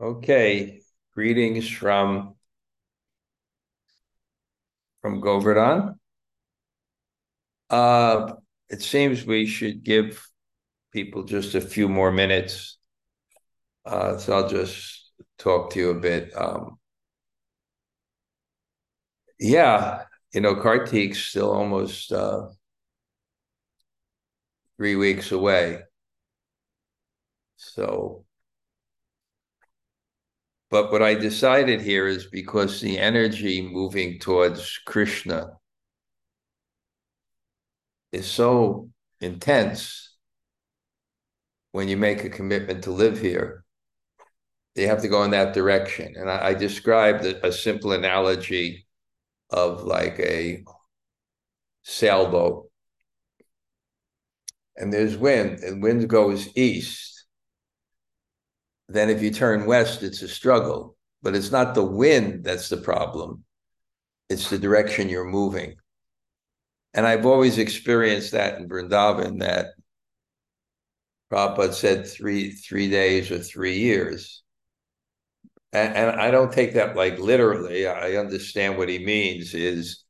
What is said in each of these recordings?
Okay, greetings from from Govardhan. Uh, it seems we should give people just a few more minutes. Uh, so I'll just talk to you a bit. Um, yeah, you know, Kartik's still almost uh, three weeks away. So but what I decided here is because the energy moving towards Krishna is so intense when you make a commitment to live here, you have to go in that direction. And I, I described a, a simple analogy of like a sailboat. And there's wind, and wind goes east then if you turn west, it's a struggle. But it's not the wind that's the problem, it's the direction you're moving. And I've always experienced that in Vrindavan that Prabhupada said three three days or three years. And, and I don't take that like literally. I understand what he means is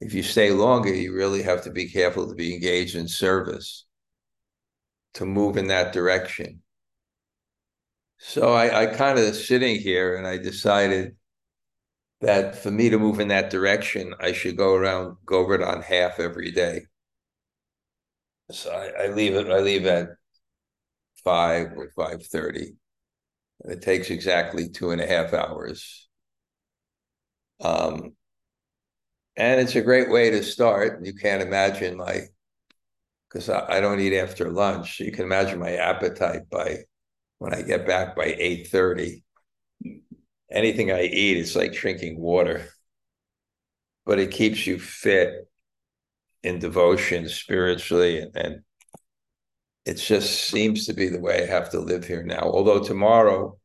if you stay longer, you really have to be careful to be engaged in service to move in that direction. So I, I kind of sitting here and I decided that for me to move in that direction, I should go around Govardhan half every day. So I, I leave it. I leave at five or five thirty. and It takes exactly two and a half hours. Um, and it's a great way to start. You can't imagine my because I, I don't eat after lunch. You can imagine my appetite by when I get back by 8:30. Anything I eat is like drinking water. But it keeps you fit in devotion spiritually and, and it just seems to be the way I have to live here now. Although tomorrow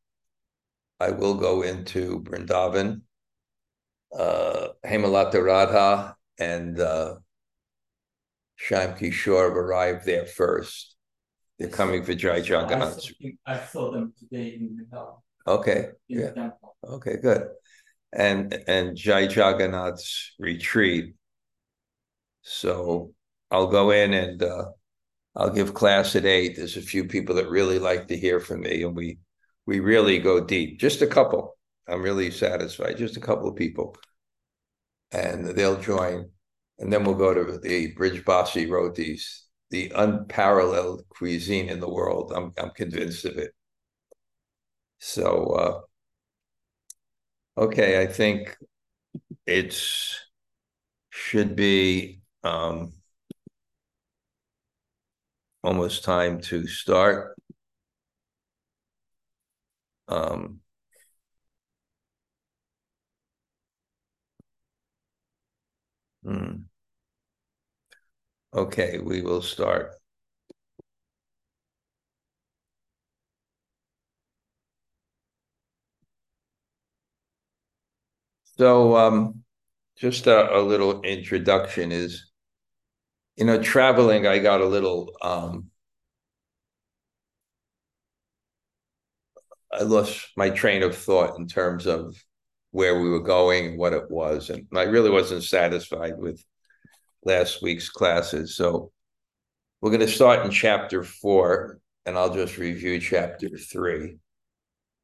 I will go into Vrindavan, uh, Hemalata Radha and uh, Shyam Kishore have arrived there first. They're coming for Jai Jagannath. I saw them today in the hall. Okay. In yeah. temple. Okay, good. And and Jai Jagannath's retreat. So I'll go in and uh, I'll give class at eight. There's a few people that really like to hear from me, and we we really go deep. Just a couple. I'm really satisfied. Just a couple of people, and they'll join, and then we'll go to the Bridge Basi Rotis the unparalleled cuisine in the world. I'm I'm convinced of it. So uh, okay, I think it's should be um, almost time to start. Um, hmm. Okay, we will start. So, um, just a, a, little introduction is, you know, traveling, I got a little, um, I lost my train of thought in terms of where we were going and what it was. And I really wasn't satisfied with last week's classes. So we're going to start in chapter four, and I'll just review chapter three,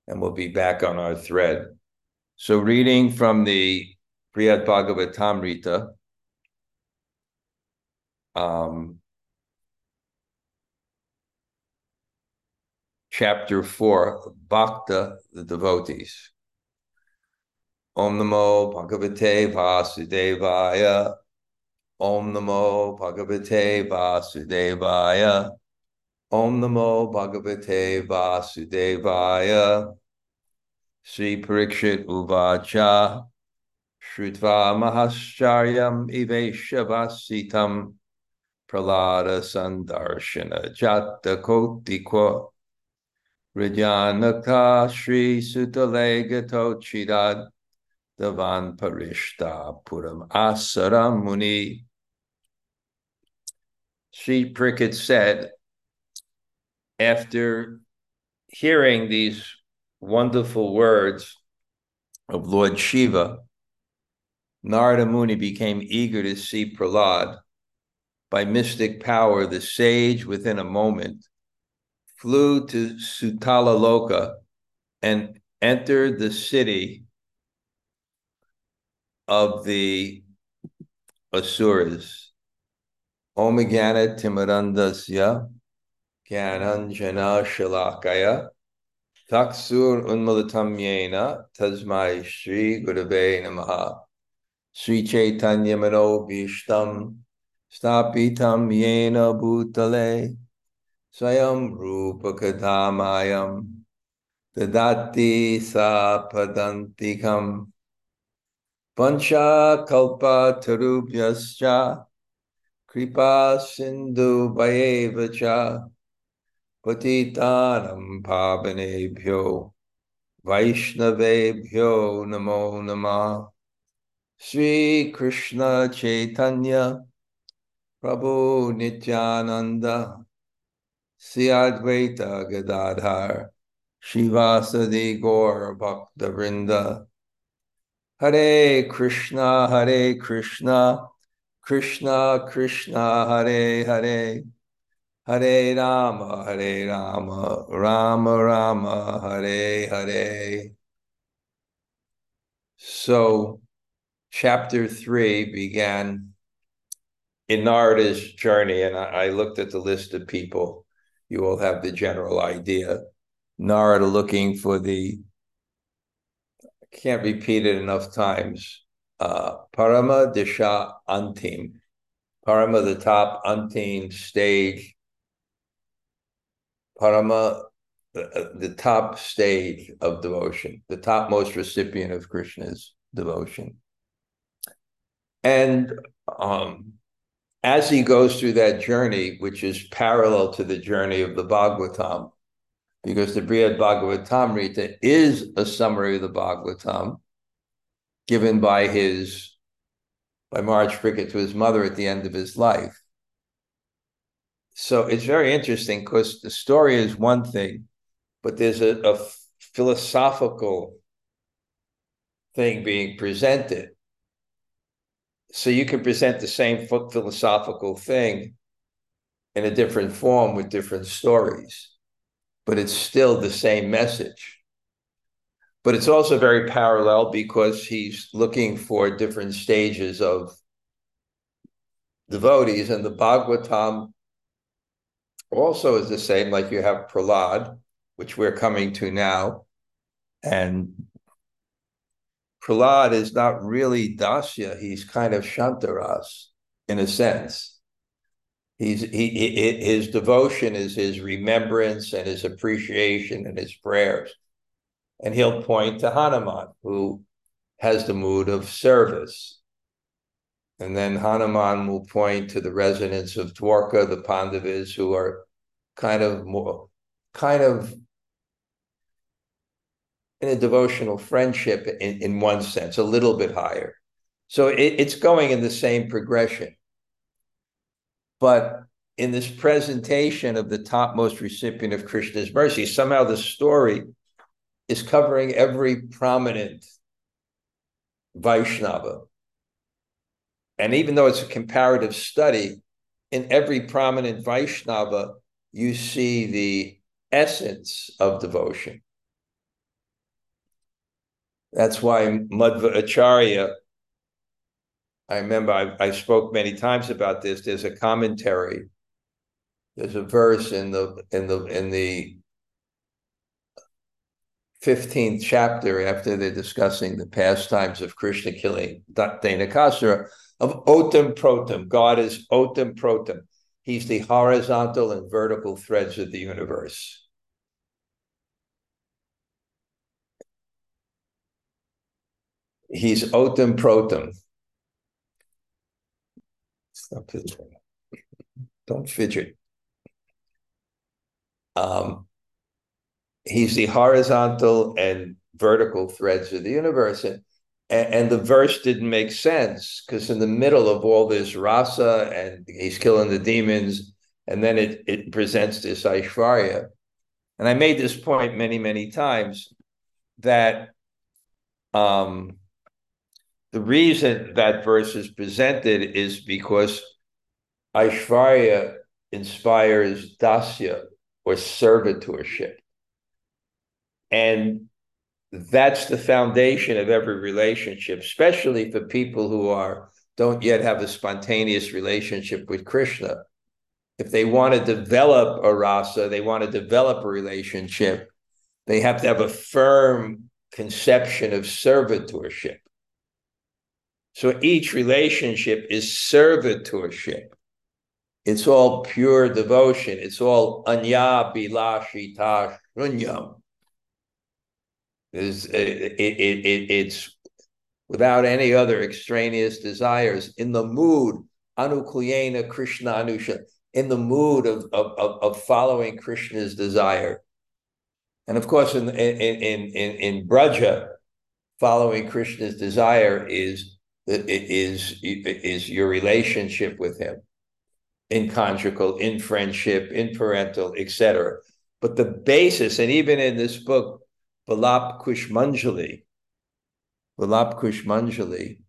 and we'll be back on our thread. So, reading from the Brihad Bhagavatamrita, um, chapter four, Bhakta, the devotees. Om Namo Bhagavate Vasudevaya. Om Namo Bhagavate Vasudevaya. Om Namo Bhagavate Vasudevaya. Sri Parikshit Uvacha. Shrutva Mahascharyam Iveshavasitam Pralada Sandarshana Jata Kotikwa Ridyanaka Sri Sutalega Chidad Davan Parishta Puram Asaram Muni Sri Parikshit said, after hearing these wonderful words of Lord Shiva, Narada Muni became eager to see Prahlad. By mystic power, the sage within a moment flew to Sutala Loka and entered the city of the Asuras. Omagana Timarandasya Gyananjana Shalakaya Taksur Unmulatam Yena Tasmai Shri Gurave Namaha. Sri Chaitanya Mano Vishtam Stapitam Yena Bhutale Swayam Rupa Kadamayam Dadati Sapadantikam. Pancha Kalpa Tarubhyascha Kripa Sindhu Bhayevacha Patitanam Pavanebhyo Vaishnavebhyo Namo Namah Sri Krishna Chaitanya Prabhu Nityananda Sri Advaita Gadadhar Srivasadi Gaur Bhakta Vrinda Hare Krishna Hare Krishna Krishna Hare Hare Hare Rama Hare Rama Rama Rama Hare Hare So chapter three began in Narada's journey, and I, I looked at the list of people. You all have the general idea. Narada looking for the I can't repeat it enough times. Uh, Parama Disha Antim. Parama, the top, Antim, stage. Parama, the, the top stage of devotion, the topmost recipient of Krishna's devotion. And um, as he goes through that journey, which is parallel to the journey of the Bhagavatam, because the Brihad Bhagavatamrita is a summary of the Bhagavatam given by his by Maharaj Parikshit to his mother at the end of his life. So it's very interesting because the story is one thing, but there's a, a philosophical thing being presented. So you can present the same philosophical thing in a different form with different stories but it's still the same message. But it's also very parallel because he's looking for different stages of devotees, and the Bhagavatam also is the same. Like you have Prahlad, which we're coming to now, and Prahlad is not really Dasya; he's kind of Shantaras in a sense he's he, he, his devotion is his remembrance and his appreciation and his prayers and he'll point to hanuman who has the mood of service. And then hanuman will point to the residents of dwarka the pandavas who are kind of more kind of in a devotional friendship in, in one sense a little bit higher. So it, it's going in the same progression. But in this presentation of the topmost recipient of Krishna's mercy, somehow the story is covering every prominent Vaishnava. And even though it's a comparative study, in every prominent Vaishnava, you see the essence of devotion. That's why Madhva Acharya I remember I, I spoke many times about this. There's a commentary. There's a verse in the in the in the 15th chapter after they're discussing the pastimes of Krishna killing Dhenukasura of Otam Protam. God is Otam Protam. He's the horizontal and vertical threads of the universe. He's Otam Protam. Stop fidgeting. Don't fidget. Um, he's the horizontal and vertical threads of the universe. And, and the verse didn't make sense because in the middle of all this rasa and he's killing the demons, and then it, it presents this Aishwarya. And I made this point many, many times. that um, the reason that verse is presented is because Aishvarya inspires dasya or servitorship. And that's the foundation of every relationship, especially for people who are don't yet have a spontaneous relationship with Krishna. If they want to develop a rasa, they want to develop a relationship, they have to have a firm conception of servitorship. So each relationship is servitorship. It's all pure devotion. It's all anya bilashita shunyam. Is uh, it, it, it, it's without any other extraneous desires. In the mood anukuyena krishna anusha in the mood of, of, of following krishna's desire. And of course in in in in, in braja following krishna's desire is is is your relationship with him. In conjugal in friendship in parental etc but the basis and even in this book Vilap Kusumanjali, Vilap Kusumanjali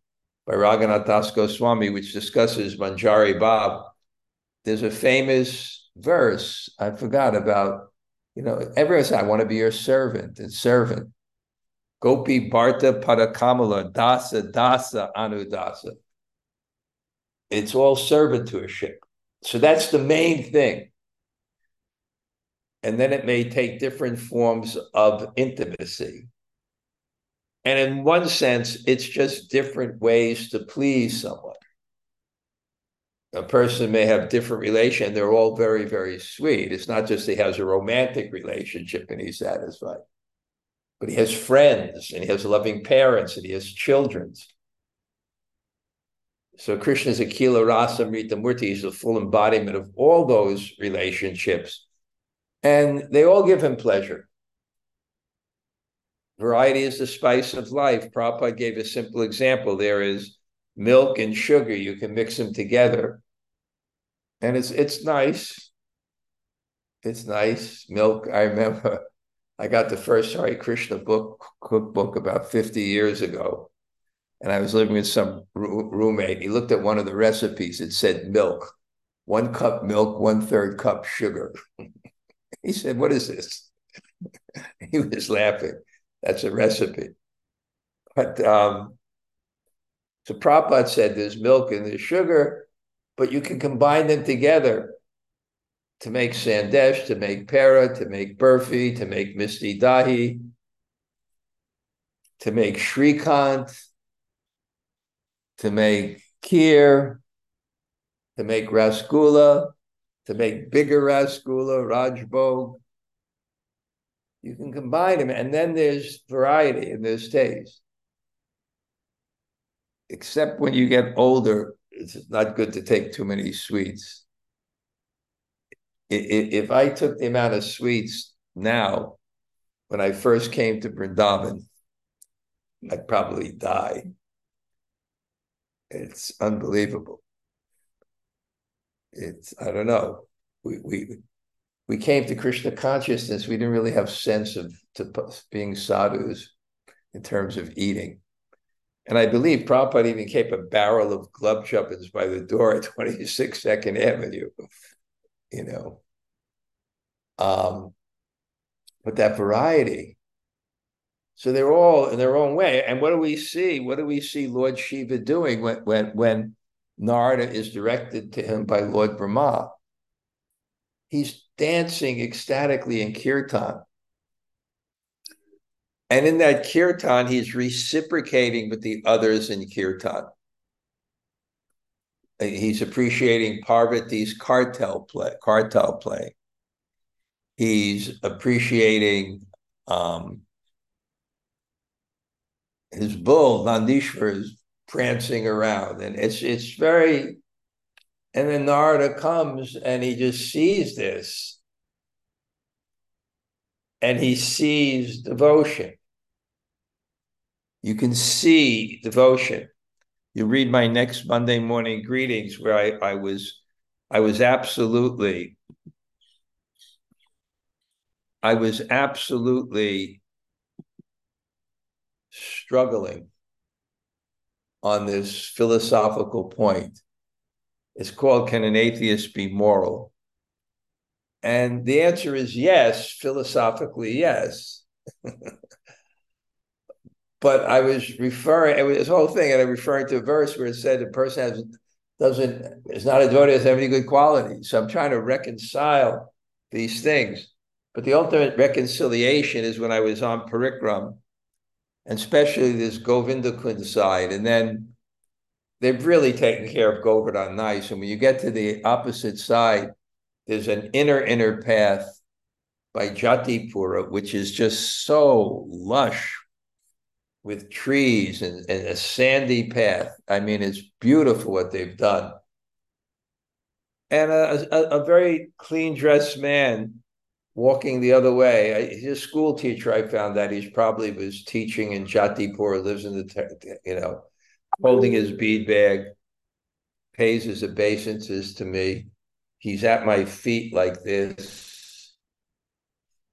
by Raghunath Das Goswami, which discusses Manjari Bhav, there's a famous verse I forgot about. You know, everyone says, I want to be your servant and servant. Gopi Bharta Padakamala Dasa Dasa Anudasa. It's all servitorship. So that's the main thing and then it may take different forms of intimacy. And in one sense, it's just different ways to please someone. A person may have different relation, they're all very, very sweet. It's not just he has a romantic relationship and he's satisfied, but he has friends and he has loving parents and he has children. So Krishna's is Akila Rasa Mrita Murti. He's a full embodiment of all those relationships and they all give him pleasure. Variety is the spice of life. Prabhupada gave a simple example. There is milk and sugar. You can mix them together. And it's it's nice. It's nice. Milk. I remember I got the first Hare Krishna book cookbook about 50 years ago. And I was living with some roommate. He looked at one of the recipes. It said milk, one cup milk, one third cup sugar. He said, What is this? he was laughing. That's a recipe. But um, so Prabhupada said there's milk and there's sugar, but you can combine them together to make sandesh, to make para, to make burfi, to make misti dahi, to make shrikhand, to make kheer, to make rasgula, to make bigger rasgula, rajbog. You can combine them, and then there's variety and there's taste. Except when you get older, it's not good to take too many sweets. If I took the amount of sweets now, when I first came to Vrindavan, I'd probably die. It's unbelievable it's I don't know. We we we came to Krishna consciousness. We didn't really have sense of to being sadhus in terms of eating. And I believe Prabhupada even kept a barrel of glove chuppins by the door at 26 Second Avenue, you know. Um, but that variety. So they're all in their own way. And what do we see? What do we see Lord Shiva doing when when when Narada is directed to him by Lord Brahma. He's dancing ecstatically in kirtan. And in that kirtan, he's reciprocating with the others in kirtan. He's appreciating Parvati's cartel play, kartal play. He's appreciating um, his bull, Nandishvara's prancing around. And it's it's very and then Narada comes and he just sees this. And he sees devotion. You can see devotion. You read my next Monday morning greetings where I, I was I was absolutely I was absolutely struggling on this philosophical point. It's called Can an Atheist Be Moral? And the answer is yes, philosophically, yes. but I was referring, it was this whole thing, and I'm referring to a verse where it said a person has doesn't is not a devotee have any good qualities. So I'm trying to reconcile these things. But the ultimate reconciliation is when I was on Parikram, and especially this Govinda Kund side. And then they've really taken care of Govardhan nice. And when you get to the opposite side, there's an inner, inner path by Jatipura, which is just so lush with trees and, and a sandy path. I mean, it's beautiful what they've done. And a, a, a very clean dressed man walking the other way. I, school teacher. I found that he's probably was teaching in Jatipur, lives in the, you know, holding his bead bag, pays his obeisances to me. He's at my feet like this.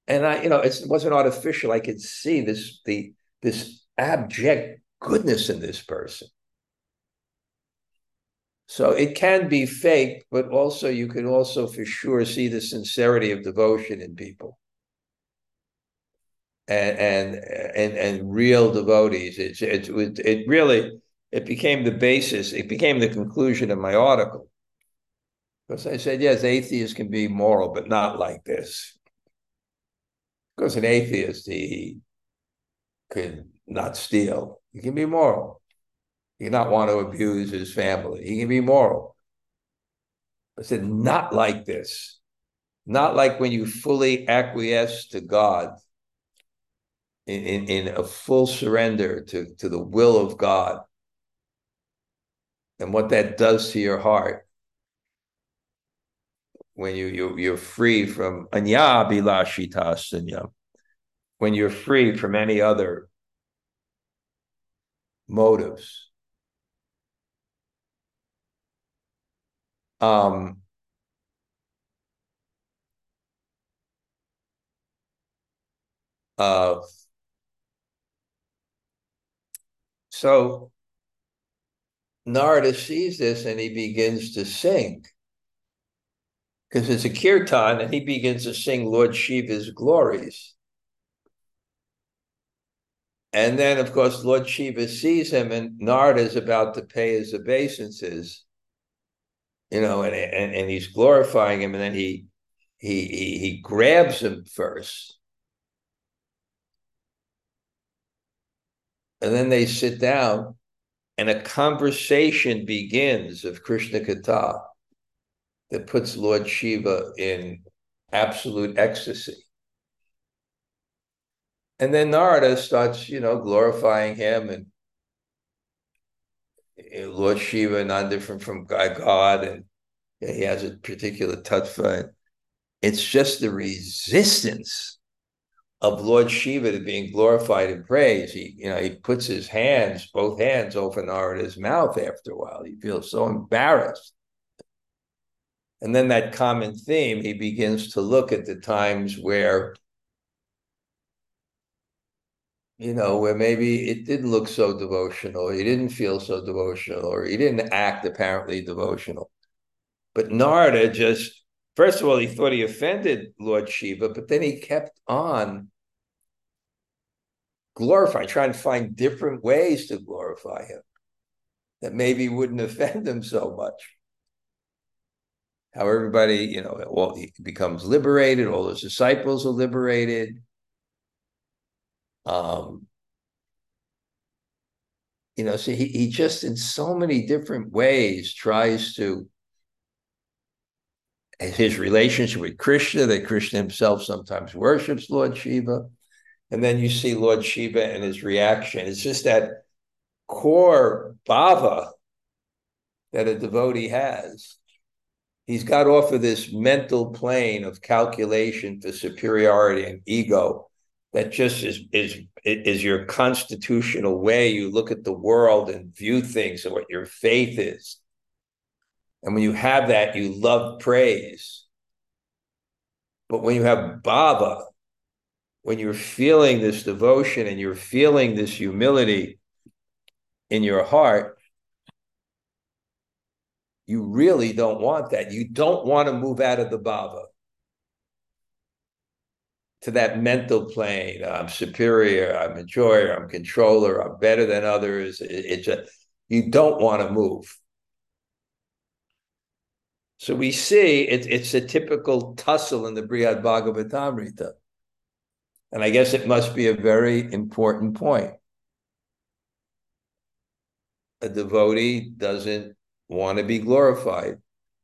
And I, you know, it wasn't artificial. I could see this, the, this abject goodness in this person. So it can be fake, but also you can also for sure see the sincerity of devotion in people. And and and, and real devotees. It's it, it it really it became the basis, it became the conclusion of my article. Because I said, yes, atheists can be moral, but not like this. Because an atheist, he could not steal. He can be moral. He not want to abuse his family. He can be moral. I said, not like this. Not like when you fully acquiesce to God in, in, in a full surrender to, to the will of God and what that does to your heart when you, you you're free from anya bilashita when you're free from any other motives. Um, uh, so Narada sees this and he begins to sing because it's a kirtan and he begins to sing Lord Shiva's glories. And then, of course, Lord Shiva sees him, and Narada is about to pay his obeisances, you know, and, and, and he's glorifying him, and then he he he, he grabs him first. And then they sit down, and a conversation begins of Krishna Katha that puts Lord Shiva in absolute ecstasy. And then Narada starts, you know, glorifying him and Lord Shiva, not different from God, and he has a particular tattva. It's just the resistance of Lord Shiva to being glorified and praised. He, you know, he puts his hands, both hands, over Narada's mouth after a while. He feels so embarrassed. And then that common theme, he begins to look at the times where you know, where maybe it didn't look so devotional, he didn't feel so devotional, or he didn't act apparently devotional. But Narada just, first of all, he thought he offended Lord Shiva, but then he kept on glorifying, trying to find different ways to glorify him that maybe wouldn't offend him so much. How everybody, you know, all he becomes liberated, all his disciples are liberated um, you know, so he, he just in so many different ways tries to his relationship with Krishna, that Krishna himself sometimes worships Lord Shiva. And then you see Lord Shiva and his reaction. It's just that core bhava that a devotee has. He's got off of this mental plane of calculation for superiority and ego that just is is is your constitutional way. You look at the world and view things and what your faith is. And when you have that you love praise. But when you have bhava when you're feeling this devotion and you're feeling this humility in your heart, you really don't want that. You don't want to move out of the bhava to that mental plane. I'm superior, I'm enjoyer, I'm controller, I'm better than others. It's a you don't want to move. So we see it, it's a typical tussle in the Brihad Bhagavatamrita. And I guess it must be a very important point. A devotee doesn't want to be glorified.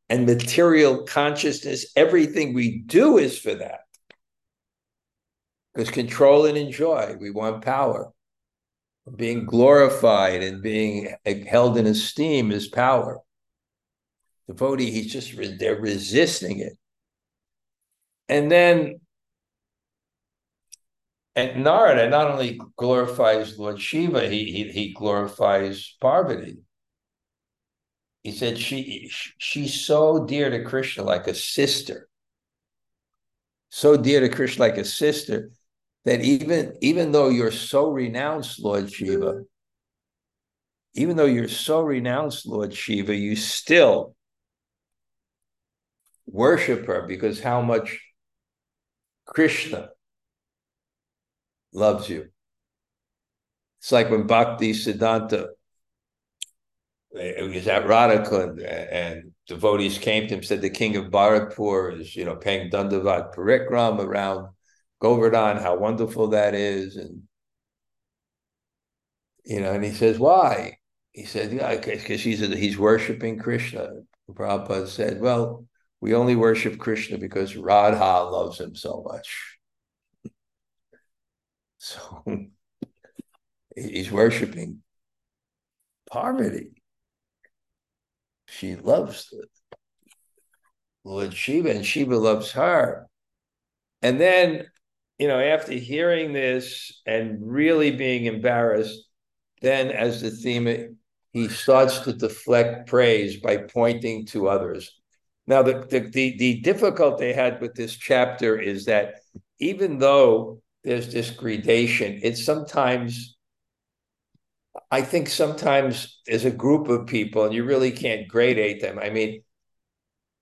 And material consciousness, everything we do is for that. Because control and enjoy, we want power. Being glorified and being held in esteem is power. Devotee, he's just, they're resisting it. And then, and Narada not only glorifies Lord Shiva, he, he, he glorifies Parvati he said she she's so dear to Krishna like a sister. So dear to Krishna like a sister that even even though you're so renounced, Lord Shiva, even though you're so renounced, Lord Shiva, you still worship her because how much Krishna loves you. It's like when Bhakti Siddhanta eh, it was at Radhakund, and devotees came to him, said the king of Bharatpur is, you know, paying Dandavat Parikram around Govardhan, how wonderful that is. And, you know, and he says, why? He said, yeah, because he's, he's worshiping Krishna. Prabhupada said, well, we only worship Krishna because Radha loves him so much. So he's worshiping Parvati she loves Lord Shiva, and Shiva loves her. And then, you know, after hearing this and really being embarrassed, then as the theme, he starts to deflect praise by pointing to others. Now, the, the, the, the difficulty they had with this chapter is that even though there's this gradation, it's sometimes I think sometimes as a group of people, and you really can't gradate them. I mean,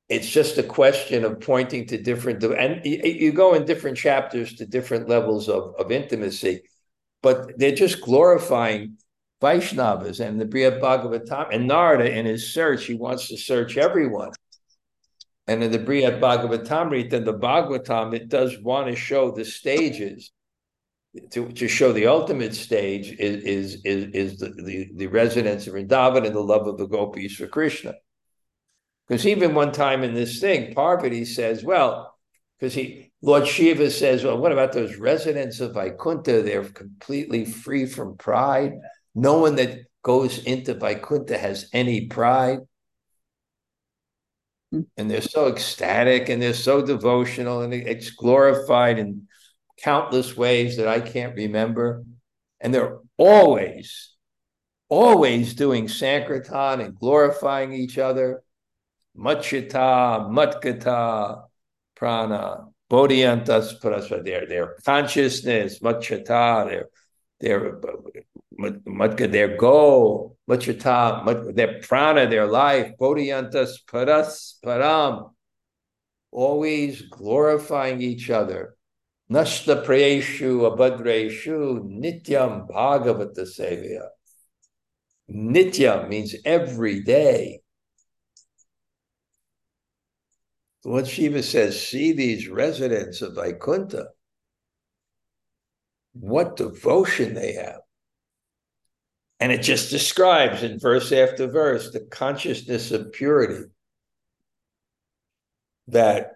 it's just a question of pointing to different, and you go in different chapters to different levels of, of intimacy, but they're just glorifying Vaishnavas and the Brihad Bhagavatam. And Narada, in his search, he wants to search everyone. And in the Brihad Bhagavatamrita, the Bhagavatam, it does want to show the stages to, to show the ultimate stage is is is, is the, the, the residence of Vrindavan and the love of the gopis for Krishna. Because even one time in this thing, Parvati says, well, because he Lord Shiva says, well, what about those residents of Vaikuntha? They're completely free from pride. No one that goes into Vaikuntha has any pride. Hmm. And they're so ecstatic and they're so devotional and it's glorified in countless ways that I can't remember. And they're always, always doing Sankirtan and glorifying each other. Machita, Matkata, Prana, Bodhiantas Parasva, their, consciousness, Machita, their, their, Matka, their goal, Machita, their prana, their life, Bodhiantas Paras Param, always glorifying each other Nashta Prayeshu Abhadreshu Nityam Bhagavata Sevya. Nitya means every day. What Shiva says, see these residents of Vaikuntha. What devotion they have. And it just describes in verse after verse the consciousness of purity that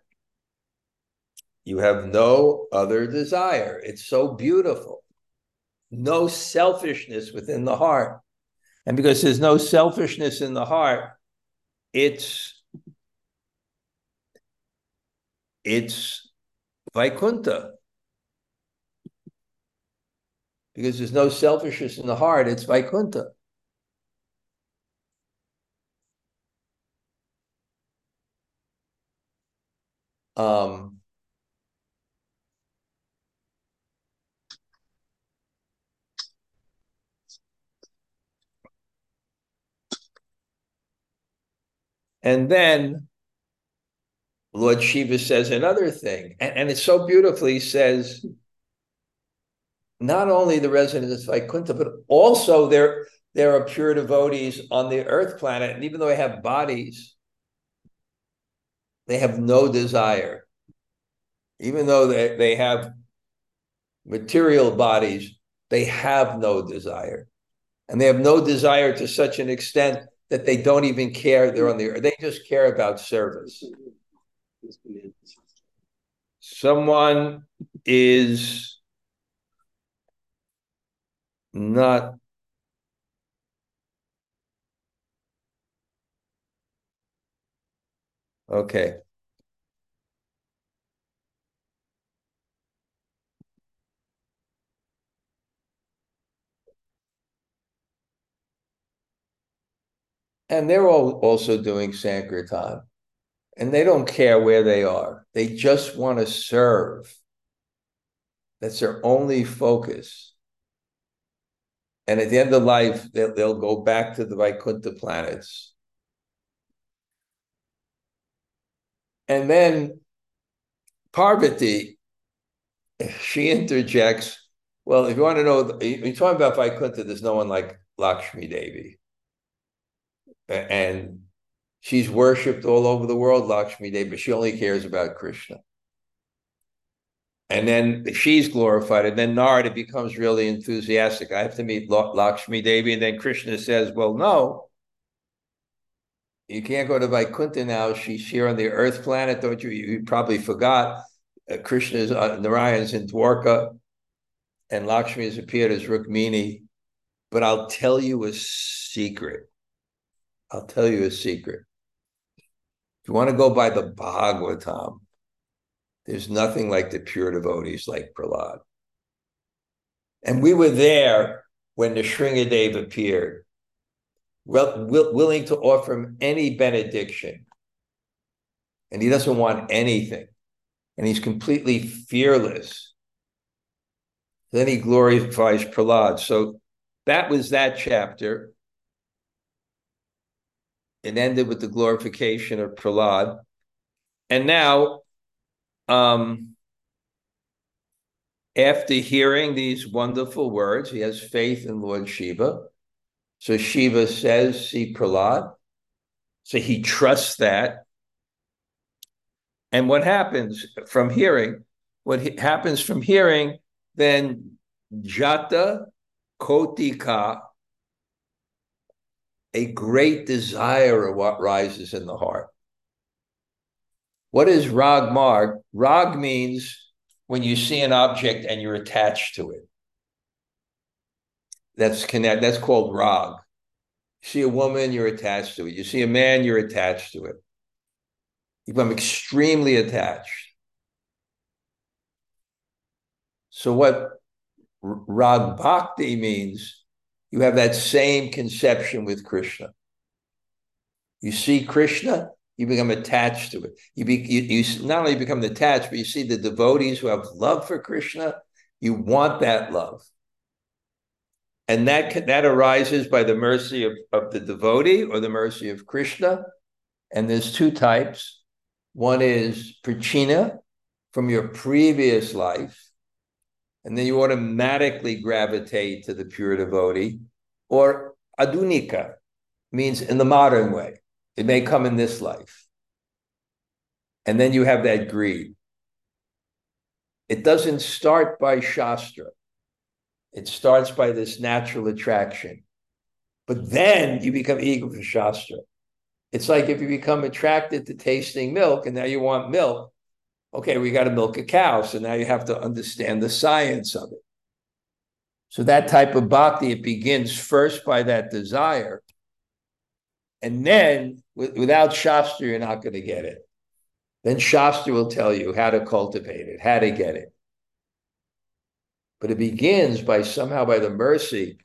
you have no other desire. It's so beautiful. No selfishness within the heart. And because there's no selfishness in the heart, it's it's Vaikunta. Because there's no selfishness in the heart, it's Vaikunta. Um, and then Lord Shiva says another thing, and, and it so beautifully says not only the residents of Vaikuntha, but also there, there are pure devotees on the earth planet. And even though they have bodies, they have no desire. Even though they, they have material bodies, they have no desire. And they have no desire to such an extent that they don't even care they're on the earth. They just care about service. Someone is not okay. And they're all also doing Sankirtan. And they don't care where they are. They just want to serve. That's their only focus. And at the end of life, they'll, they'll go back to the Vaikuntha planets. And then Parvati, she interjects, well, if you want to know, you're talking about Vaikuntha, there's no one like Lakshmi Devi. And she's worshipped all over the world, Lakshmi Devi, but she only cares about Krishna and then she's glorified, and then Narada becomes really enthusiastic. I have to meet Lakshmi Devi, and then Krishna says, "Well, no, you can't go to Vaikuntha now. She's here on the Earth planet, don't you? You probably forgot. Uh, Krishna's uh, Narayan's in Dwarka, and Lakshmi has appeared as Rukmini. But I'll tell you a secret. I'll tell you a secret. If you want to go by the Bhagavatam, there's nothing like the pure devotees like Prahlad. And we were there when the Nrisinghadev appeared, well, will, willing to offer him any benediction. And he doesn't want anything. And he's completely fearless. Then he glorifies Prahlad. So that was that chapter. It ended with the glorification of Prahlad. And now um, after hearing these wonderful words, he has faith in Lord Shiva. So Shiva says, see Prahlad. So he trusts that. And what happens from hearing, what happens from hearing, then Jata Kotika, a great desire of what rises in the heart. What is rag marg? Rag means when you see an object and you're attached to it. That's connect. That's called rag. You see a woman, you're attached to it. You see a man, you're attached to it. You become extremely attached. So what rag bhakti means, you have that same conception with Krishna. You see Krishna, you become attached to it. You, be, you, you not only become attached, but you see the devotees who have love for Krishna. You want that love, and that that arises by the mercy of, of the devotee or the mercy of Krishna. And there's two types. One is prachina from your previous life, and then you automatically gravitate to the pure devotee, or adhunika means in the modern way it may come in this life. And then you have that greed. It doesn't start by Shastra, it starts by this natural attraction. But then you become eager for Shastra. It's like if you become attracted to tasting milk and now you want milk. Okay, we got to milk a cow. So now you have to understand the science of it. So that type of bhakti, it begins first by that desire. And then without Shastra, you're not going to get it. Then Shastra will tell you how to cultivate it, how to get it. But it begins by somehow by the mercy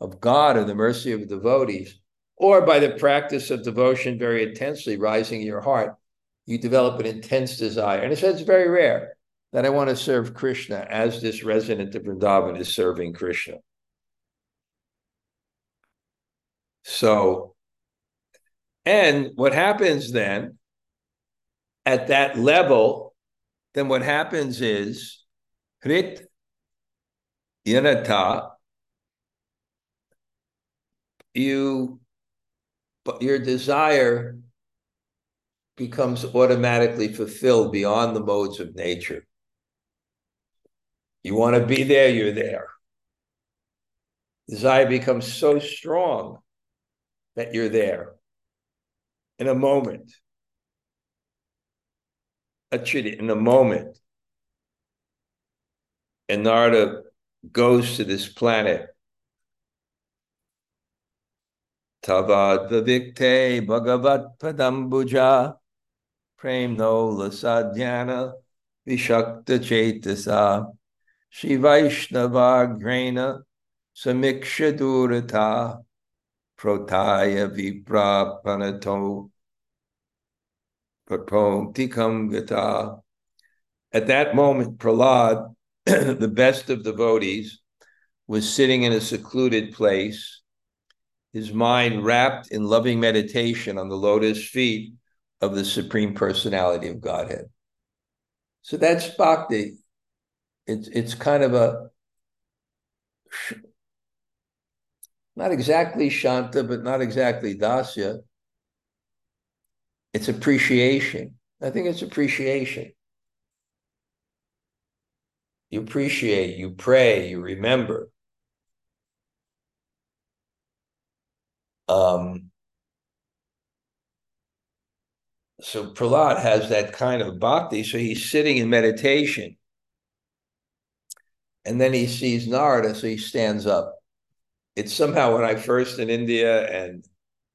of God or the mercy of devotees, or by the practice of devotion very intensely rising in your heart. You develop an intense desire. And it says it's very rare that I want to serve Krishna as this resident of Vrindavan is serving Krishna. So And what happens then at that level, then what happens is Hrit Yanata, you your desire becomes automatically fulfilled beyond the modes of nature. You want to be there, you're there. Desire becomes so strong that you're there in a moment. In a moment. And Narada goes to this planet. Tavad Vivikte Bhagavat Padambuja Prem no Lasadhyana Vishakta Chetasa Shri Vaishnava Grena Samiksha Durata Protaya Vipra Panato Tikam Gata. At that moment, Prahlad, the best of devotees, was sitting in a secluded place, his mind wrapped in loving meditation on the lotus feet of the Supreme Personality of Godhead. So that's bhakti. It's it's kind of a not exactly shanta, but not exactly dasya. It's appreciation. I think it's appreciation. You appreciate, you pray, you remember. Um, so Prahlad has that kind of bhakti. So he's sitting in meditation. And then he sees Narada, so he stands up. It's somehow when I first in India and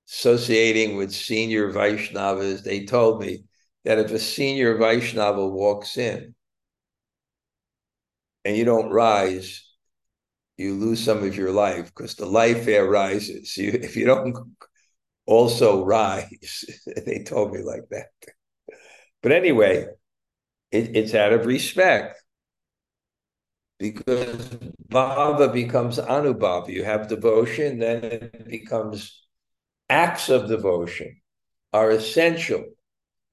associating with senior Vaishnavas, they told me that if a senior Vaishnava walks in and you don't rise, you lose some of your life because the life air rises. You, if you don't also rise, they told me like that. But anyway, it, it's out of respect because bhava becomes anubhava. You have devotion, then it becomes acts of devotion are essential.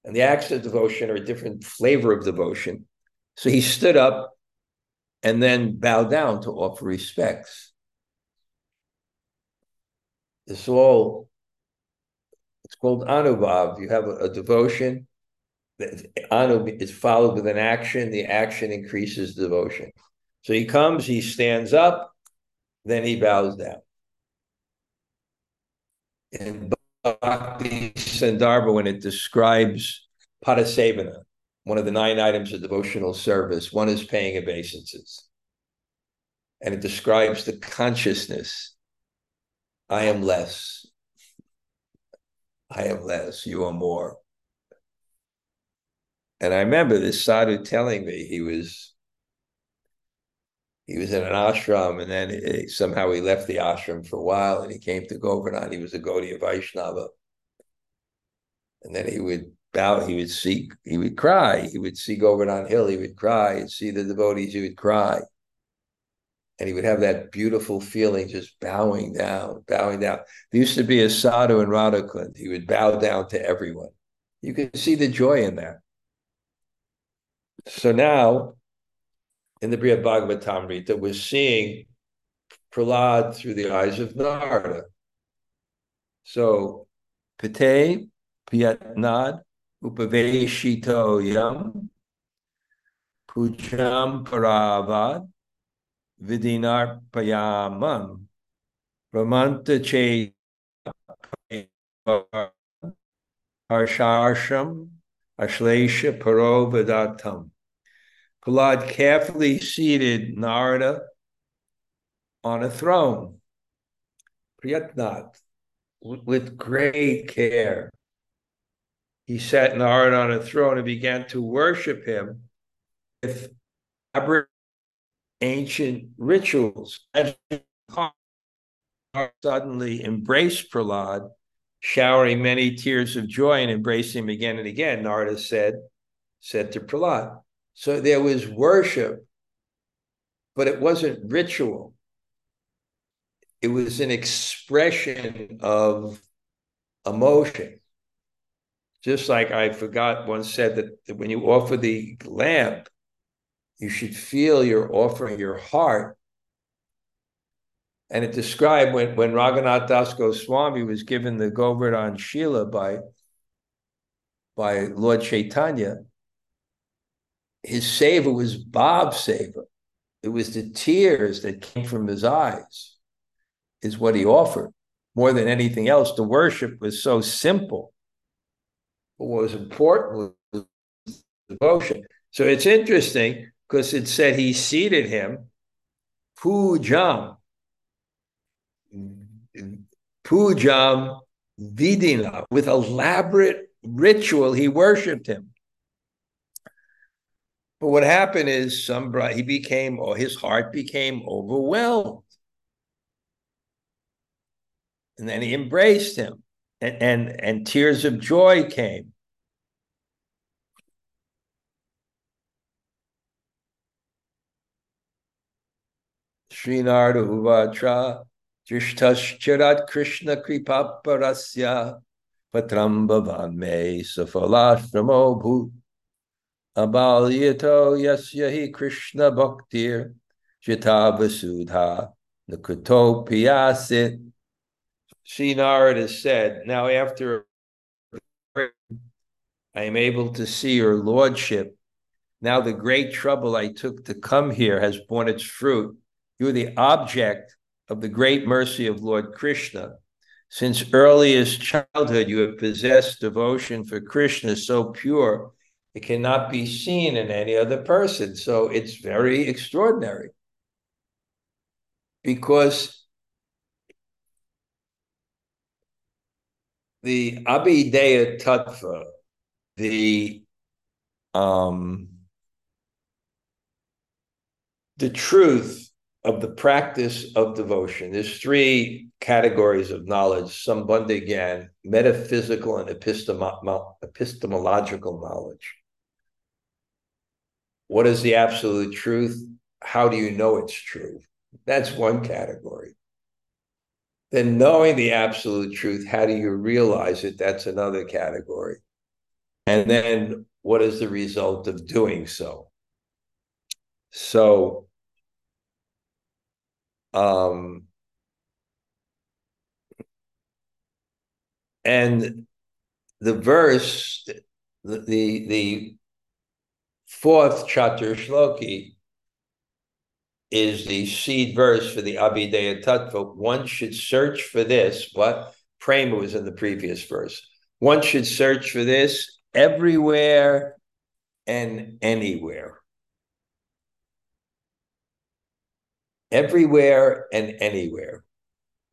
And the acts of devotion are a different flavor of devotion. So he stood up and then bowed down to offer respects. It's all, it's called anubhav. You have a, a devotion. Anu is followed with an action. The action increases devotion. So he comes, he stands up, then he bows down in Bhakti Sandarbha when it describes Padasevana, one of the nine items of devotional service. One is paying obeisances. And it describes the consciousness I am less. I am less, you are more. And I remember this sadhu telling me he was he was in an ashram and then he, somehow he left the ashram for a while and he came to Govardhan. He was a Gaudiya Vaishnava. And then he would bow, he would seek, he would cry. He would see Govardhan Hill, he would cry. He'd see the devotees, he would cry. And he would have that beautiful feeling just bowing down, bowing down. There used to be a sadhu in Radhakund. He would bow down to everyone. You could see the joy in that. So now in the Brihad Bhagavatamrita, we're seeing Prahlad through the eyes of Narada. So, Pate, Piatnad, Upaveshito Yam, Pucham Paravad, Vidinar Payamam, Ramanta Che Harsharsham, Ashlesha Parovadatam. Prahlad carefully seated Narada on a throne, Priyatnat, with great care. He sat Narada on a throne and began to worship him with elaborate ancient rituals. Suddenly embraced Prahlad, showering many tears of joy and embracing him again and again. Narada said, said to Prahlad, so there was worship, but it wasn't ritual. It was an expression of emotion. Just like I forgot once said that when you offer the lamp, you should feel you're offering your heart. And it described when, when Raghunath Das Goswami was given the Govardhan Shila by, by Lord Chaitanya, his seva was Bob's seva. It was the tears that came from his eyes, is what he offered. More than anything else, the worship was so simple. But what was important was devotion. So it's interesting because it said he seated him, pujam, pujam vidina, with elaborate ritual, he worshipped him. But what happened is some he became or his heart became overwhelmed. And then he embraced him and, and, and tears of joy came. Srinarda Uvatra Drishtascharat Krishna Kripaparasya Patram Bhavan Me Safalashtramo Bhut Abalyato Yasya Krishna Bhaktir Jita Vasudha Nakuto Piyasit. Sri Narada said, Now after I am able to see your lordship, now the great trouble I took to come here has borne its fruit. You are the object of the great mercy of Lord Krishna. Since earliest childhood, you have possessed devotion for Krishna so pure it cannot be seen in any other person. So it's very extraordinary. Because the Abhideya Tattva, the um, the truth of the practice of devotion. There's three categories of knowledge: sambandha gyan, metaphysical and epistemo- epistemological knowledge. What is the absolute truth? How do you know it's true? That's one category. Then, knowing the absolute truth, how do you realize it? That's another category. And then, what is the result of doing so? So, um, and the verse, the, the, the fourth Chatur Shloki is the seed verse for the Abhideya Tattva. One should search for this, but Prema was in the previous verse. One should search for this everywhere and anywhere. Everywhere and anywhere,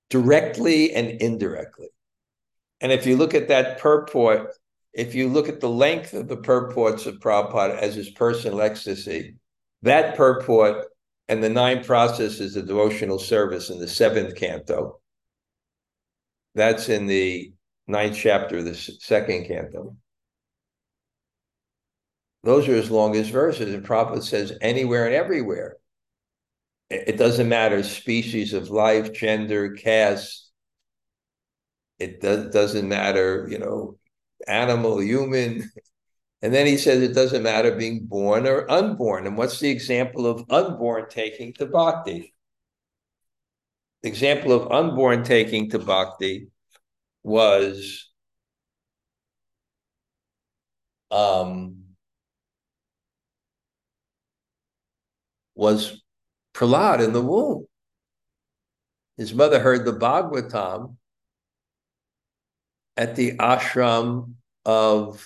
directly and indirectly. And if you look at that purport if you look at the length of the purports of Prabhupada as his personal ecstasy, that purport and the nine processes of devotional service in the seventh canto, that's in the ninth chapter of the second canto. Those are as long as verses, and Prabhupada says anywhere and everywhere. It doesn't matter species of life, gender, caste. It does, doesn't matter, you know, animal, human. And then he says it doesn't matter being born or unborn. And what's the example of unborn taking to bhakti? The example of unborn taking to bhakti was um, was Prahlad in the womb. His mother heard the Bhagavatam at the ashram of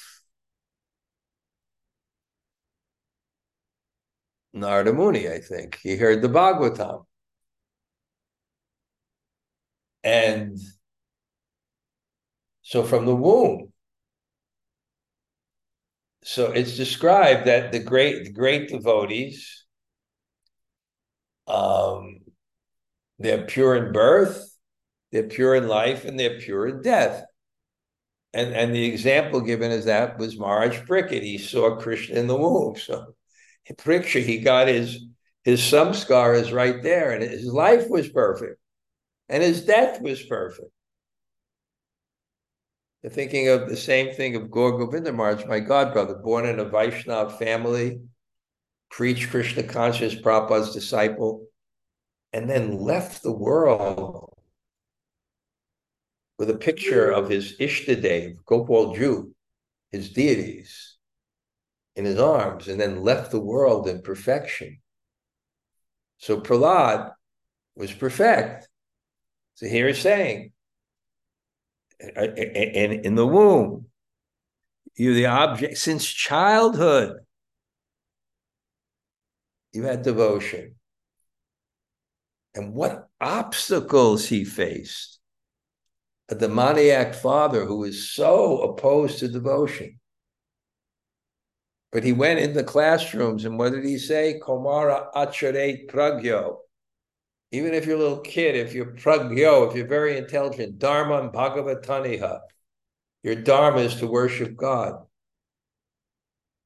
Narada Muni, I think. He heard the Bhagavatam. And so from the womb. So it's described that the great the great devotees, um, they're pure in birth, they're pure in life, and they're pure in death. And and the example given is that was Maharaj Parikshit. He saw Krishna in the womb. So Parikshit, he got his his samskar is right there, and his life was perfect, and his death was perfect. They're thinking of the same thing of Gaur Govinda Maharaj, my godbrother, born in a Vaishnav family, preached Krishna conscious, Prabhupada's disciple, and then left the world with a picture of his Ishtadev, Gopal Ju, his deities, in his arms, and then left the world in perfection. So Prahlad was perfect. So here he's saying, in, in the womb, you're the object since childhood. You had devotion. And what obstacles he faced. A demoniac father who was so opposed to devotion. But he went in the classrooms, and what did he say? Komara acharet pragyo. Even if you're a little kid, if you're pragyo, if you're very intelligent, dharma bhagavataniha, your dharma is to worship God.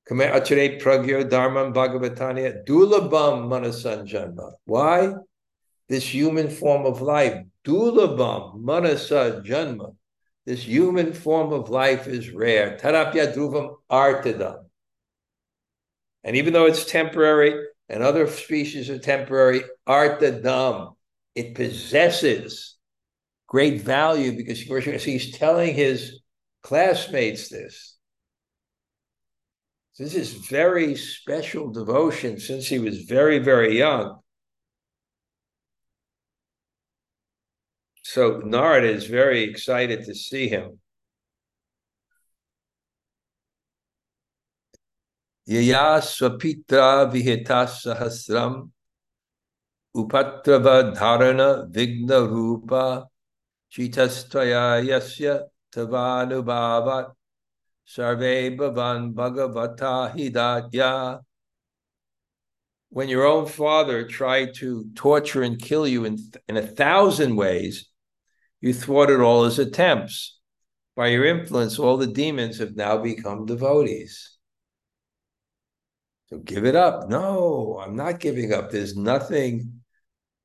Kame achare pragyo dharma and bhagavataniha dulabam manasanjanma. Why? This human form of life, dulabam manasa janma. This human form of life is rare. Tarapya dhruvam artadam. And even though it's temporary, and other species are temporary, artadam. It possesses great value because he's telling his classmates this. This is very special devotion since he was very, very young. So Narada is very excited to see him. Yaya Swapitra Vihitas Sahasram Upatrava Dharana Vigna Rupa Chitastaya Yasya Tavanubhavat Sarve Bhavan Bhagavata Hidatya when your own father tried to torture and kill you in, in a thousand ways, you thwarted all his attempts. By your influence, all the demons have now become devotees. So give it up. No, I'm not giving up. There's nothing.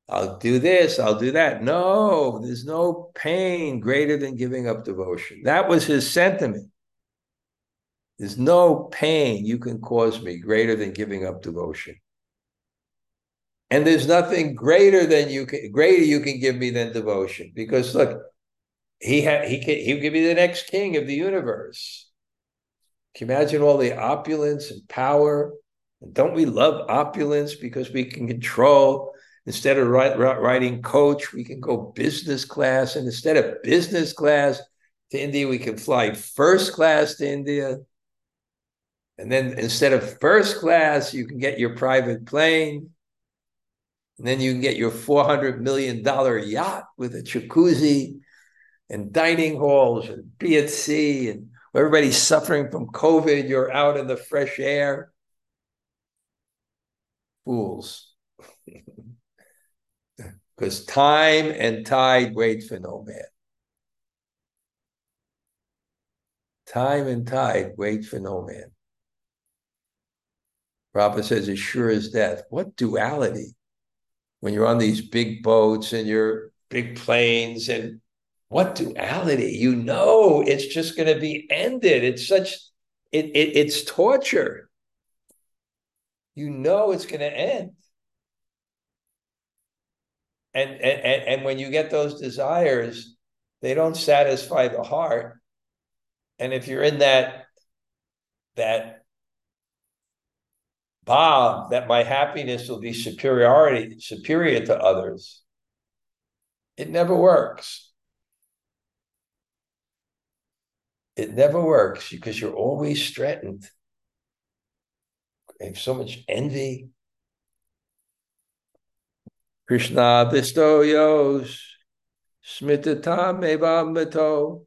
I'll do this, I'll do that. No, there's no pain greater than giving up devotion. That was his sentiment. There's no pain you can cause me greater than giving up devotion. And there's nothing greater than you can greater you can give me than devotion. Because look, he had he can he'll give you the next king of the universe. Can you imagine all the opulence and power And don't we love opulence because we can control? Instead of riding coach, we can go business class. And instead of business class to India, we can fly first class to India. And then instead of first class, you can get your private plane. And then you can get your $400 million yacht with a jacuzzi and dining halls and be at sea. And everybody's suffering from COVID, you're out in the fresh air fools. Because time and tide wait for no man. Time and tide wait for no man. Prabhupada says, as sure as death. What duality? When you're on these big boats and your big planes and what duality? You know it's just going to be ended. It's such it, it it's torture you know it's going to end. And, and and when you get those desires, they don't satisfy the heart. And if you're in that that bhav that my happiness will be superiority superior to others, it never works. It never works because you're always threatened have so much envy. Krishna Vistoyos Smitata Mevamito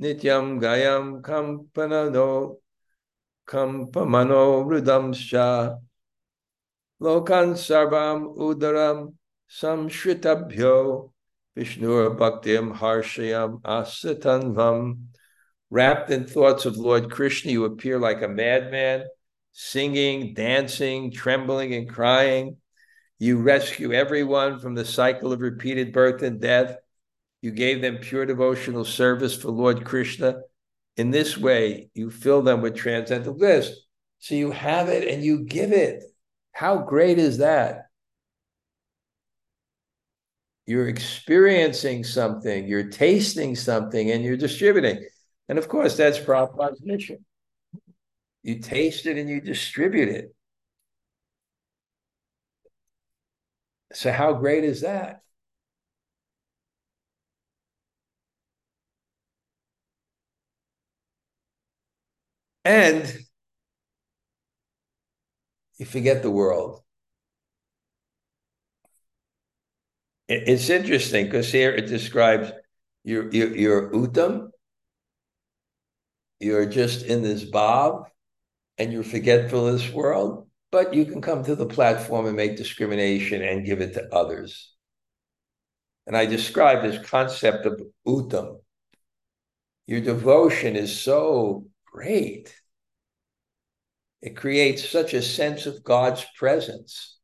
Nityam Gayam Kampanano Kampamano Rudamsha Lokan Sarvam Udaram Samshritabhyo Vishnur Bhaktim Harshayam Asatanvam Wrapped in thoughts of Lord Krishna, you appear like a madman singing, dancing, trembling, and crying. You rescue everyone from the cycle of repeated birth and death. You gave them pure devotional service for Lord Krishna. In this way, you fill them with transcendental bliss. So you have it and you give it. How great is that? You're experiencing something, you're tasting something, and you're distributing. And of course, that's Prabhupada's mission. You taste it and you distribute it. So, how great is that? And you forget the world. It's interesting because here it describes you're, you're, you're uttam, you're just in this bhav, and you're forgetful of this world, but you can come to the platform and make discrimination and give it to others. And I describe this concept of utam. Your devotion is so great. It creates such a sense of God's presence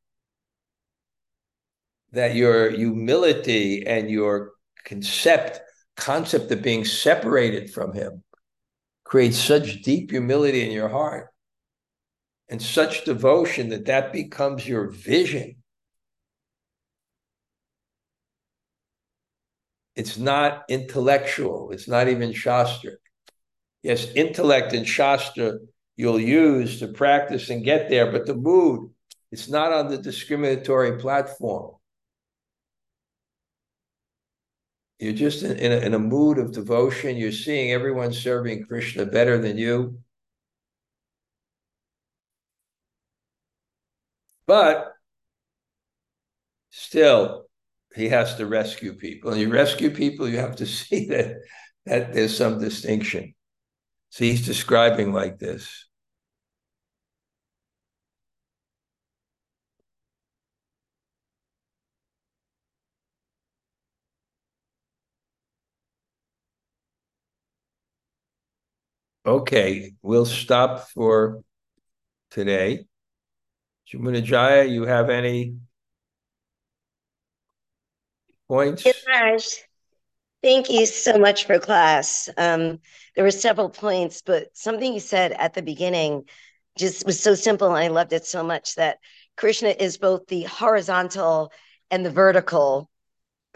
that your humility and your concept concept of being separated from him creates such deep humility in your heart and such devotion that that becomes your vision. It's not intellectual. It's not even shastric yes intellect and shastra you'll use to practice and get there but the mood it's not on the discriminatory platform You're just in, in, a, in a mood of devotion. You're seeing everyone serving Krishna better than you. But still, he has to rescue people. And you rescue people, you have to see that, that there's some distinction. So he's describing like this. Okay, we'll stop for today. Jamunajaya, you have any points? Thank you so much for class. Um, there were several points, but something you said at the beginning just was so simple, and I loved it so much that Krishna is both the horizontal and the vertical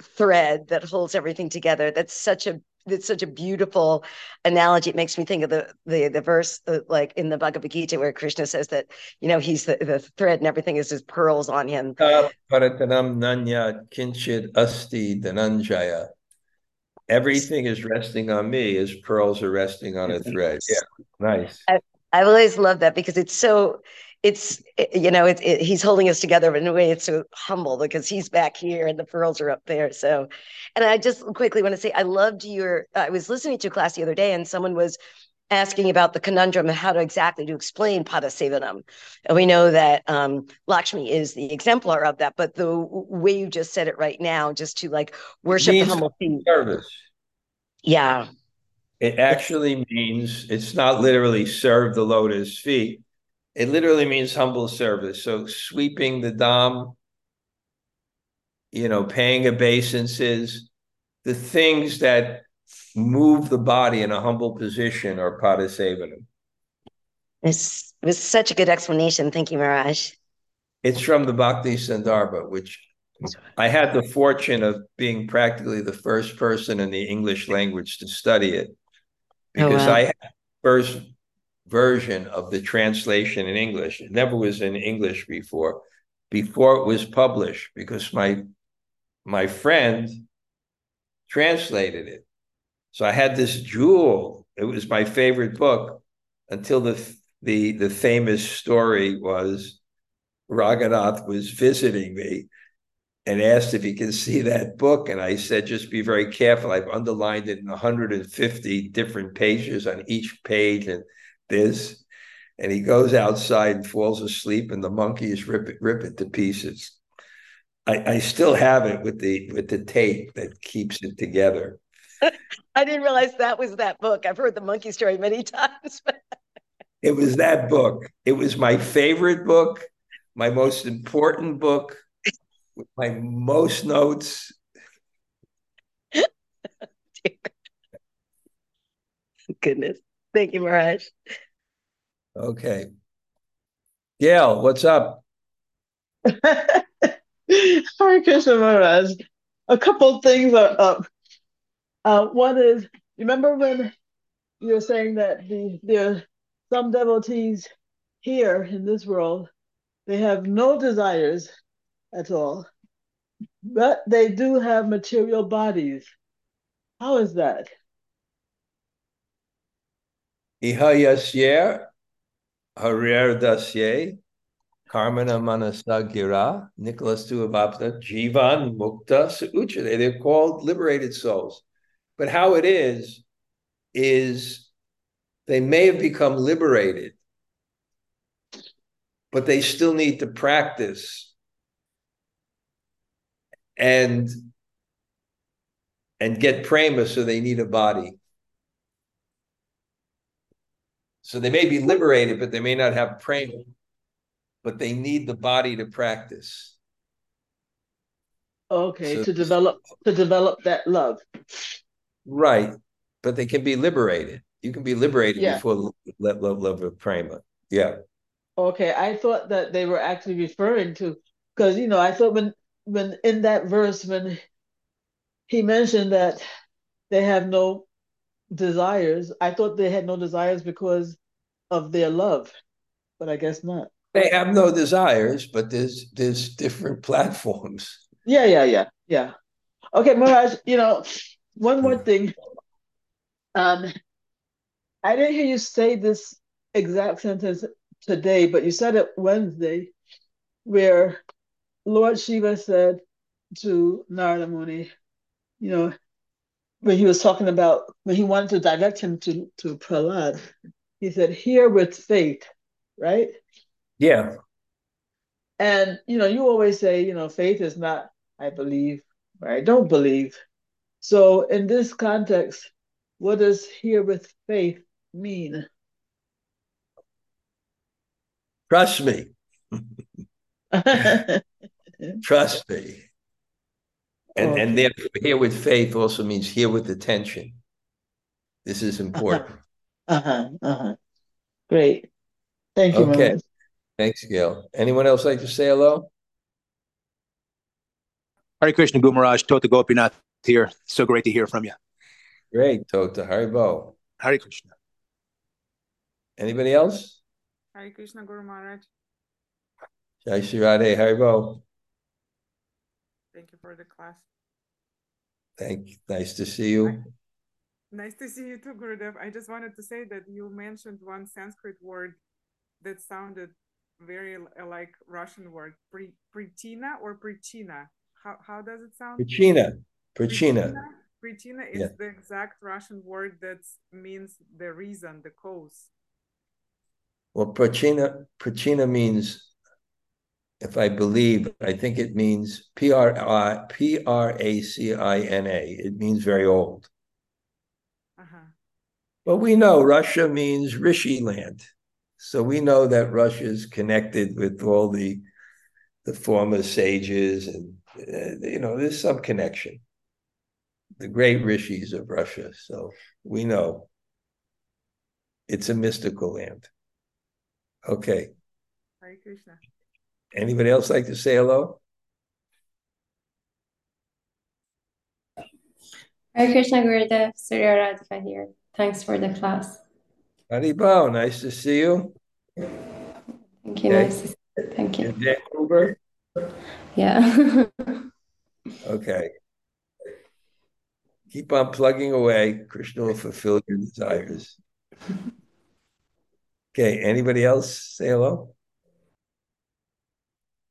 thread that holds everything together. That's such a it's such a beautiful analogy. It makes me think of the the the verse uh, like in the Bhagavad Gita where Krishna says that you know he's the, the thread and everything is his pearls on him. Paratanam nanya kinchid asti dhananjaya. Everything is resting on me as pearls are resting on a thread. Yeah, nice. I, I've always loved that because it's so it's you know it's it, he's holding us together but in a way it's so humble because he's back here and the pearls are up there so and i just quickly want to say i loved your i was listening to a class the other day and someone was asking about the conundrum of how to exactly to explain padasevanam and we know that um, lakshmi is the exemplar of that but the way you just said it right now just to like worship the humble feet. service. Yeah. It actually means it's not literally serve the lotus feet. It literally means humble service. So sweeping the dham, you know, paying obeisances, the things that move the body in a humble position are padasevanam. This was such a good explanation. Thank you, Maharaj. It's from the Bhakti Sandarbha, which I had the fortune of being practically the first person in the English language to study it because oh, wow. I had first version of the translation in English. It never was in English before, before it was published, because my my friend translated it. So I had this jewel. It was my favorite book until the the the famous story was Raghunath was visiting me and asked if he can see that book. And I said, just be very careful. I've underlined it in 150 different pages on each page. And this, and he goes outside and falls asleep, and the monkeys rip it, rip it to pieces. I, I still have it with the with the tape that keeps it together. I didn't realize that was that book. I've heard the monkey story many times. it was that book. It was my favorite book, my most important book, my most notes. Goodness. Thank you, Maharaj. Okay. Gail, what's up? Hare Krishna Maharaj. A couple things are up. Uh, one is, remember when you were saying that the there are some devotees here in this world, they have no desires at all, but they do have material bodies. How is that? Iha yasyer, harer dasye, Karmana Manasagira, Nicholas Tuavapta, Jivan Mukta Suchade. They're called liberated souls. But how it is, is they may have become liberated, but they still need to practice and and get prema, so they need a body. So they may be liberated, but they may not have prema but they need the body to practice. Okay, so, to develop to develop that love. Right, but they can be liberated. You can be liberated yeah. before love, love, love of prema. Yeah. Okay, I thought that they were actually referring to because you know I thought when when in that verse when he mentioned that they have no desires, I thought they had no desires because of their love, but I guess not. They have no desires, but there's there's different platforms. Yeah, yeah, yeah, yeah. Okay, Maharaj, you know, one more thing. Um, I didn't hear you say this exact sentence today, but you said it Wednesday, where Lord Shiva said to Narada Muni, you know, when he was talking about when he wanted to direct him to to Prahlad, he said, "Here with faith," right? Yeah. And you know, you always say, you know, faith is not I believe or I don't believe. So in this context, what does here with faith mean? Trust me. Trust me. And okay. and therefore here with faith also means here with attention. This is important. Uh-huh. Uh-huh. uh-huh. Great. Thank you. Okay. Thanks, Gail. Anyone else like to say hello? Hare Krishna Gumaraj, Tota Gopinath here. So great to hear from you. Great, Tota. Haribo. Hare Krishna. Anybody else? Hare Krishna Guru Maharaj. Jai Shri Radhe, Haribo. Thank you for the class. Thank you. Nice to see you. Nice to see you too, Gurudev. I just wanted to say that you mentioned one Sanskrit word that sounded very uh, like Russian word, Pri, Pritina or Prichina. How, how does it sound? Prichina. Prichina. Prichina is yeah. the exact Russian word that means the reason, the cause. Well, Prichina, Prichina means, if I believe, I think it means P R I P R A C I N A. It means very old. Uh-huh. But we know Russia means Rishi land. So we know that Russia is connected with all the the former sages, and uh, you know there's some connection. The great rishis of Russia. So we know it's a mystical land. Okay. Hare Krishna. Anybody else like to say hello? Hare Krishna Gurudev, Surya Radhika here. Thanks for the class. Haribo, nice to see you. Thank you. Okay. Nice to see you. Thank you. Vancouver? Yeah. okay. Keep on plugging away. Krishna will fulfill your desires. Okay. Anybody else say hello?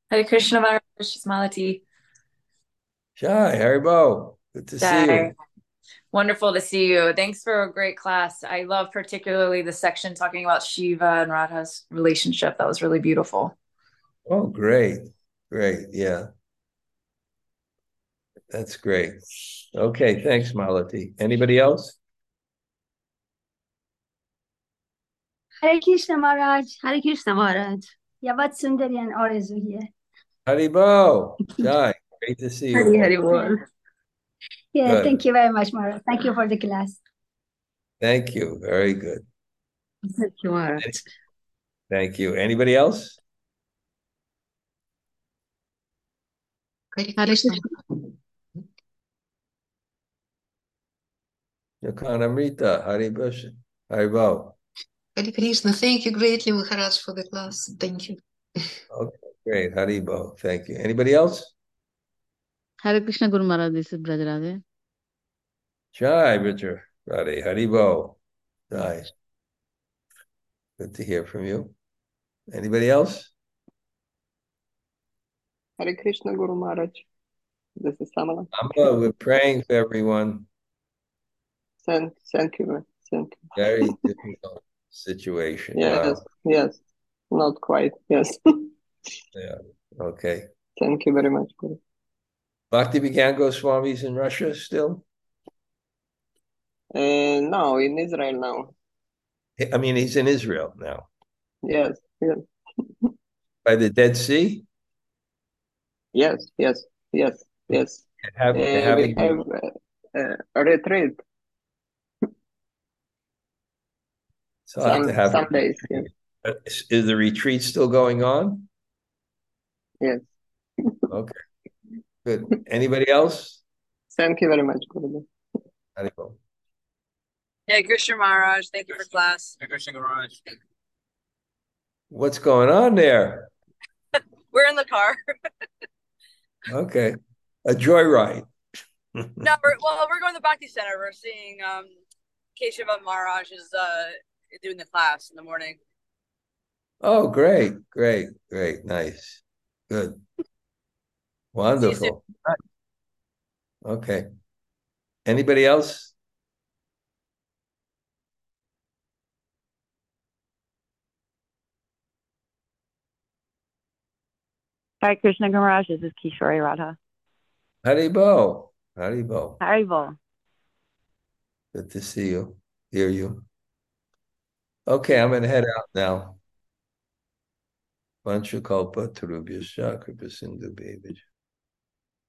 Hare Krishna Maharaj, Malati. Shai, Haribo. Good to see you. Wonderful to see you. Thanks for a great class. I love particularly the section talking about Shiva and Radha's relationship. That was really beautiful. Oh, great. Great. Yeah. That's great. Okay. Thanks, Malati. Anybody else? Hare Krishna Maharaj. Hare Krishna Maharaj. Yavat Sundari and Arezu here. Haribo. Jai. Great to see you. Hari Hari Yeah, Good. thank you very much, Maharaj. Thank you for the class. Thank you. Very good. Thank you, Maharaj. Thank you. Anybody else? Hare Krishna. Yokanamrita, Haribhushan, Haribo. Hare Krishna. Thank you greatly, Maharaj, for the class. Thank you. Okay, great. Haribo. Thank you. Anybody else? Hare Krishna Guru Maharaj, this is Braj Radhe. Jai, Richard. Radhe. Haribo. Jai. Good to hear from you. Anybody else? Hare Krishna Guru Maharaj. This is Samala. Amala, we're praying for everyone. Thank, thank you. Thank you. Very difficult situation. Yes, Wow. yes. Not quite. Yes. Yeah. Okay. Thank you very much. Guru. Bhakti Vigan Goswami's in Russia still? Uh, no, in Israel now. I mean, he's in Israel now. Yes, yes, By the Dead Sea? yes, yes, yes, yes. Have, Uh, we having, have uh, uh, a retreat so I have to some, have. some days. Yes, Uh, Is is the retreat still going on? yes. Okay. Good. Anybody else? Thank you very much, Guru. Haribo. Hey, Krishna Maharaj, thank you for class. Krishna Maharaj. What's going on there? We're in the car. Okay. A joyride. no, we're, well, we're going to the Bhakti Center. We're seeing um, Keshav Maharaj is uh, doing the class in the morning. Oh, great, great, great, nice, good, wonderful. Okay. Anybody else? Hi, Krishna Gamaraj, this is Kishore Radha. Haribo, Haribo. Haribo. Good to see you, hear you. Okay, I'm gonna head out now. Vanchakalpa Tarubhyascha Kripa Sindhu Baby.